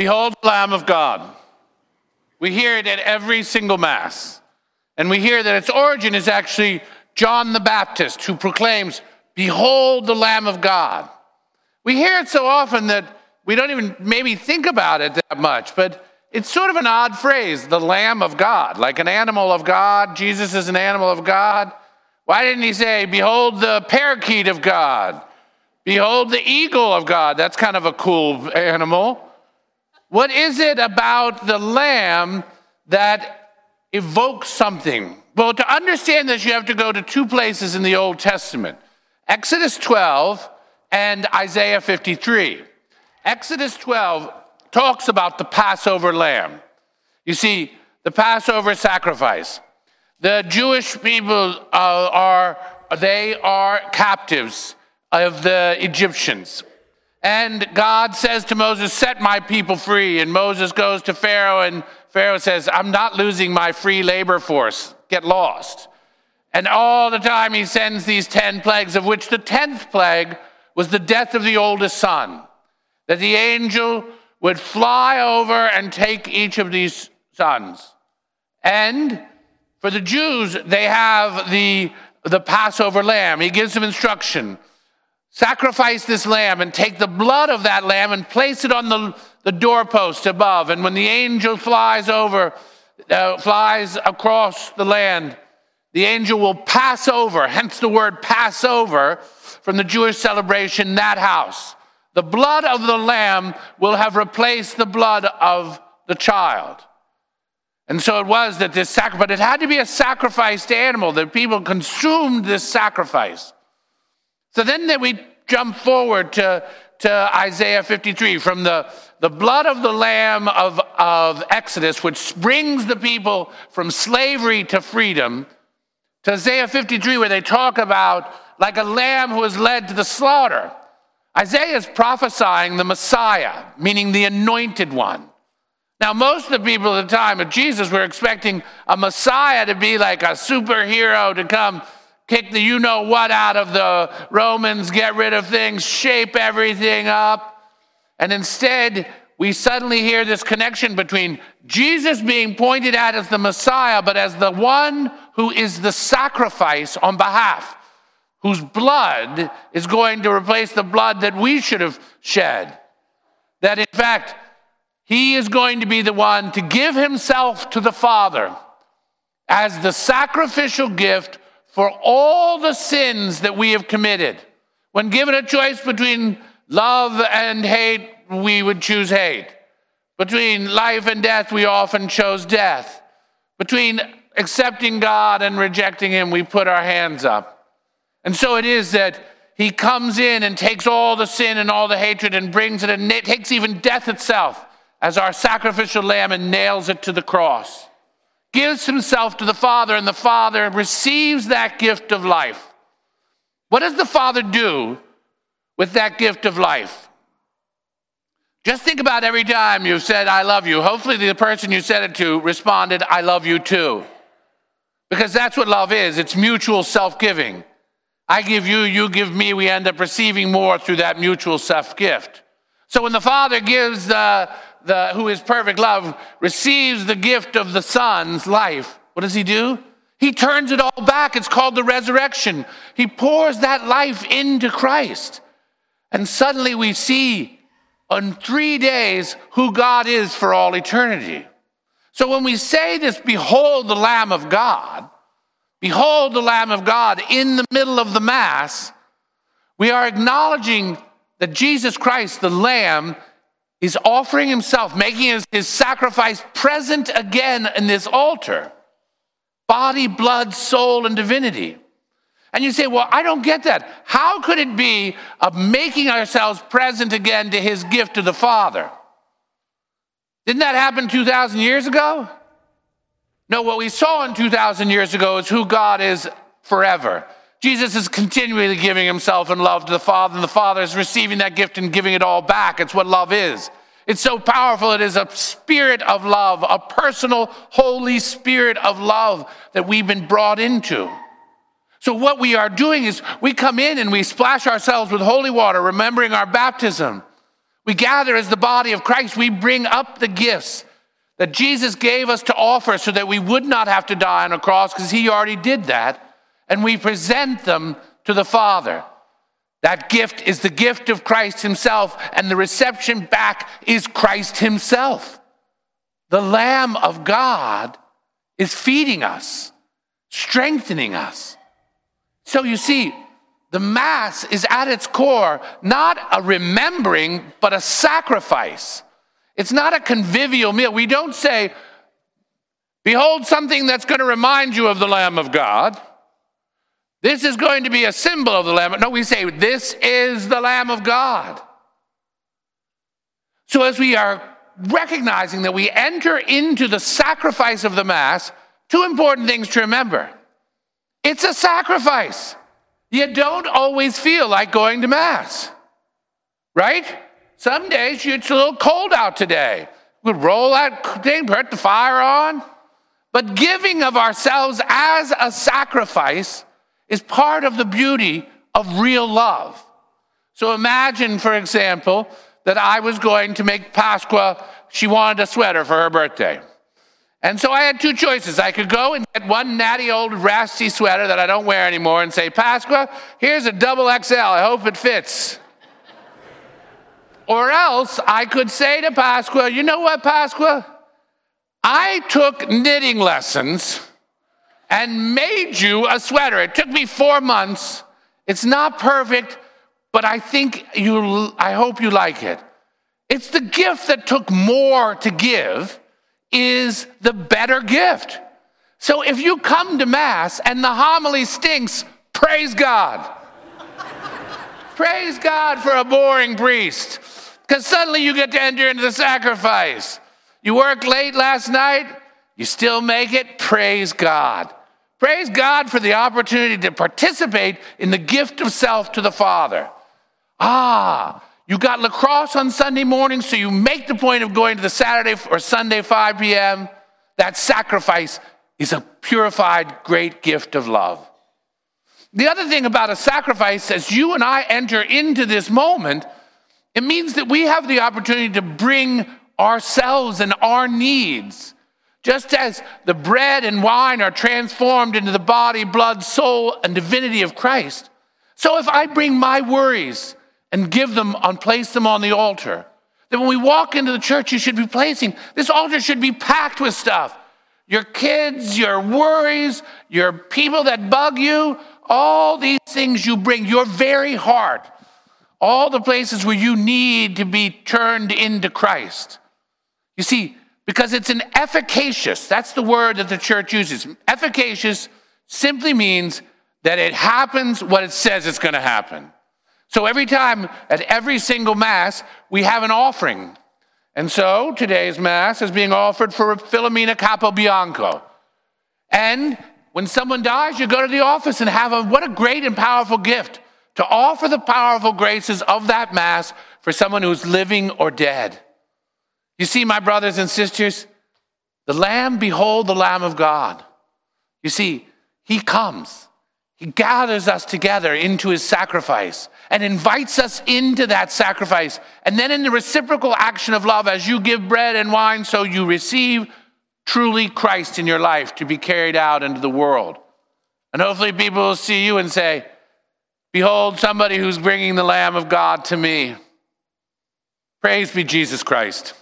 Behold the Lamb of God. We hear it at every single Mass. And we hear that its origin is actually John the Baptist, who proclaims, Behold the Lamb of God. We hear it so often that we don't even maybe think about it that much, but it's sort of an odd phrase, the Lamb of God, like an animal of God. Jesus is an animal of God. Why didn't he say, Behold the parakeet of God? Behold the eagle of God? That's kind of a cool animal. What is it about the lamb that evokes something? Well, to understand this, you have to go to two places in the Old Testament Exodus 12 and Isaiah 53. Exodus 12 talks about the Passover lamb. You see, the Passover sacrifice. The Jewish people uh, are they are captives of the Egyptians. And God says to Moses, Set my people free. And Moses goes to Pharaoh, and Pharaoh says, I'm not losing my free labor force. Get lost. And all the time he sends these 10 plagues, of which the 10th plague was the death of the oldest son. That the angel would fly over and take each of these sons. And for the Jews, they have the, the Passover lamb. He gives them instruction sacrifice this lamb and take the blood of that lamb and place it on the, the doorpost above. And when the angel flies over, uh, flies across the land, the angel will pass over, hence the word Passover from the Jewish celebration, that house. The blood of the lamb will have replaced the blood of the child. And so it was that this sacrifice, but it had to be a sacrificed animal, that people consumed this sacrifice. So then that we jump forward to, to Isaiah 53 from the, the blood of the lamb of, of Exodus, which brings the people from slavery to freedom, to Isaiah 53, where they talk about like a lamb who is led to the slaughter. Isaiah is prophesying the Messiah, meaning the anointed one. Now, most of the people at the time of Jesus were expecting a Messiah to be like a superhero to come kick the you know what out of the Romans, get rid of things, shape everything up. And instead, we suddenly hear this connection between Jesus being pointed at as the Messiah, but as the one who is the sacrifice on behalf whose blood is going to replace the blood that we should have shed. That in fact, he is going to be the one to give himself to the Father as the sacrificial gift for all the sins that we have committed. When given a choice between love and hate, we would choose hate. Between life and death, we often chose death. Between accepting God and rejecting Him, we put our hands up. And so it is that he comes in and takes all the sin and all the hatred and brings it and takes even death itself as our sacrificial lamb and nails it to the cross. Gives himself to the Father, and the Father receives that gift of life. What does the Father do with that gift of life? Just think about every time you've said, I love you. Hopefully, the person you said it to responded, I love you too. Because that's what love is it's mutual self giving. I give you, you give me, we end up receiving more through that mutual self gift. So when the Father gives the, the, who is perfect love, receives the gift of the Son's life, what does he do? He turns it all back. It's called the resurrection. He pours that life into Christ. And suddenly we see on three days who God is for all eternity. So when we say this, behold the Lamb of God, Behold the Lamb of God in the middle of the Mass, we are acknowledging that Jesus Christ, the Lamb, is offering himself, making his, his, sacrifice present again in this altar body, blood, soul, and divinity. And you say, Well, I don't get that. How could it be of making ourselves present again to his gift to the Father? Didn't that happen 2,000 years ago? No, what we saw in 2,000 years ago is who God is forever. Jesus is continually giving himself in love to the Father, and the Father is receiving that gift and giving it all back. It's what love is. It's so powerful. It is a spirit of love, a personal, holy spirit of love that we've been brought into. So, what we are doing is we come in and we splash ourselves with holy water, remembering our baptism. We gather as the body of Christ. We bring up the gifts that Jesus gave us to offer so that we would not have to die on a cross because he already did that. And we present them to the Father. That gift is the gift of Christ himself, and the reception back is Christ himself. The Lamb of God is feeding us, strengthening us. So you see, the Mass is at its core not a remembering, but a sacrifice. It's not a convivial meal. We don't say, Behold, something that's going to remind you of the Lamb of God. This is going to be a symbol of the Lamb. No, we say, This is the Lamb of God. So as we are recognizing that we enter into the sacrifice of the Mass, two important things to remember it's a sacrifice. You don't always feel like going to Mass, right? Some days it's a little cold out today. We roll thing, put the fire on. But giving of ourselves as a sacrifice is part of the beauty of real love. So imagine, for example, that I was going to make Pasqua, she wanted a sweater for her birthday. And so I had two choices. I could go and get one natty old rasty sweater that I don't wear anymore and say, Pasqua, here's a double XL. I hope it fits. or else I could say to Pasqua, you know what, Pasqua? I took knitting lessons and made you a sweater. It took me four months. It's not perfect, but I think you, I hope you like it. It's the gift that took more to give is the better gift. So if you come to Mass and the homily stinks, praise God. praise God for a boring priest, because suddenly you get to enter into the sacrifice. You worked late last night, you still make it, praise God. Praise God for the opportunity to participate in the gift of self to the Father. Ah, you got lacrosse on Sunday morning, so you make the point of going to the Saturday or Sunday 5 p.m. That sacrifice is a purified, great gift of love. The other thing about a sacrifice, as you and I enter into this moment, it means that we have the opportunity to bring ourselves and our needs. Just as the bread and wine are transformed into the body, blood, soul, and divinity of Christ. So if I bring my worries, and give them and place them on the altar. then when we walk into the church, you should be placing, this altar should be packed with stuff. Your kids, your worries, your people that bug you, all these things you bring, your very heart, all the places where you need to be turned into Christ. You see, because it's an efficacious, that's the word that the church uses. Efficacious simply means that it happens what it says it's going to happen. So every time, at every single Mass, we have an offering. And so today's Mass is being offered for Filomena Capobianco. And when someone dies, you go to the office and have a, what a great and powerful gift to offer the powerful graces of that Mass for someone who's living or dead. You see, my brothers and sisters, the Lamb, behold the Lamb of God. You see, He comes. He gathers us together into his sacrifice and invites us into that sacrifice. And then, in the reciprocal action of love, as you give bread and wine, so you receive truly Christ in your life to be carried out into the world. And hopefully, people will see you and say, Behold, somebody who's bringing the Lamb of God to me. Praise be Jesus Christ.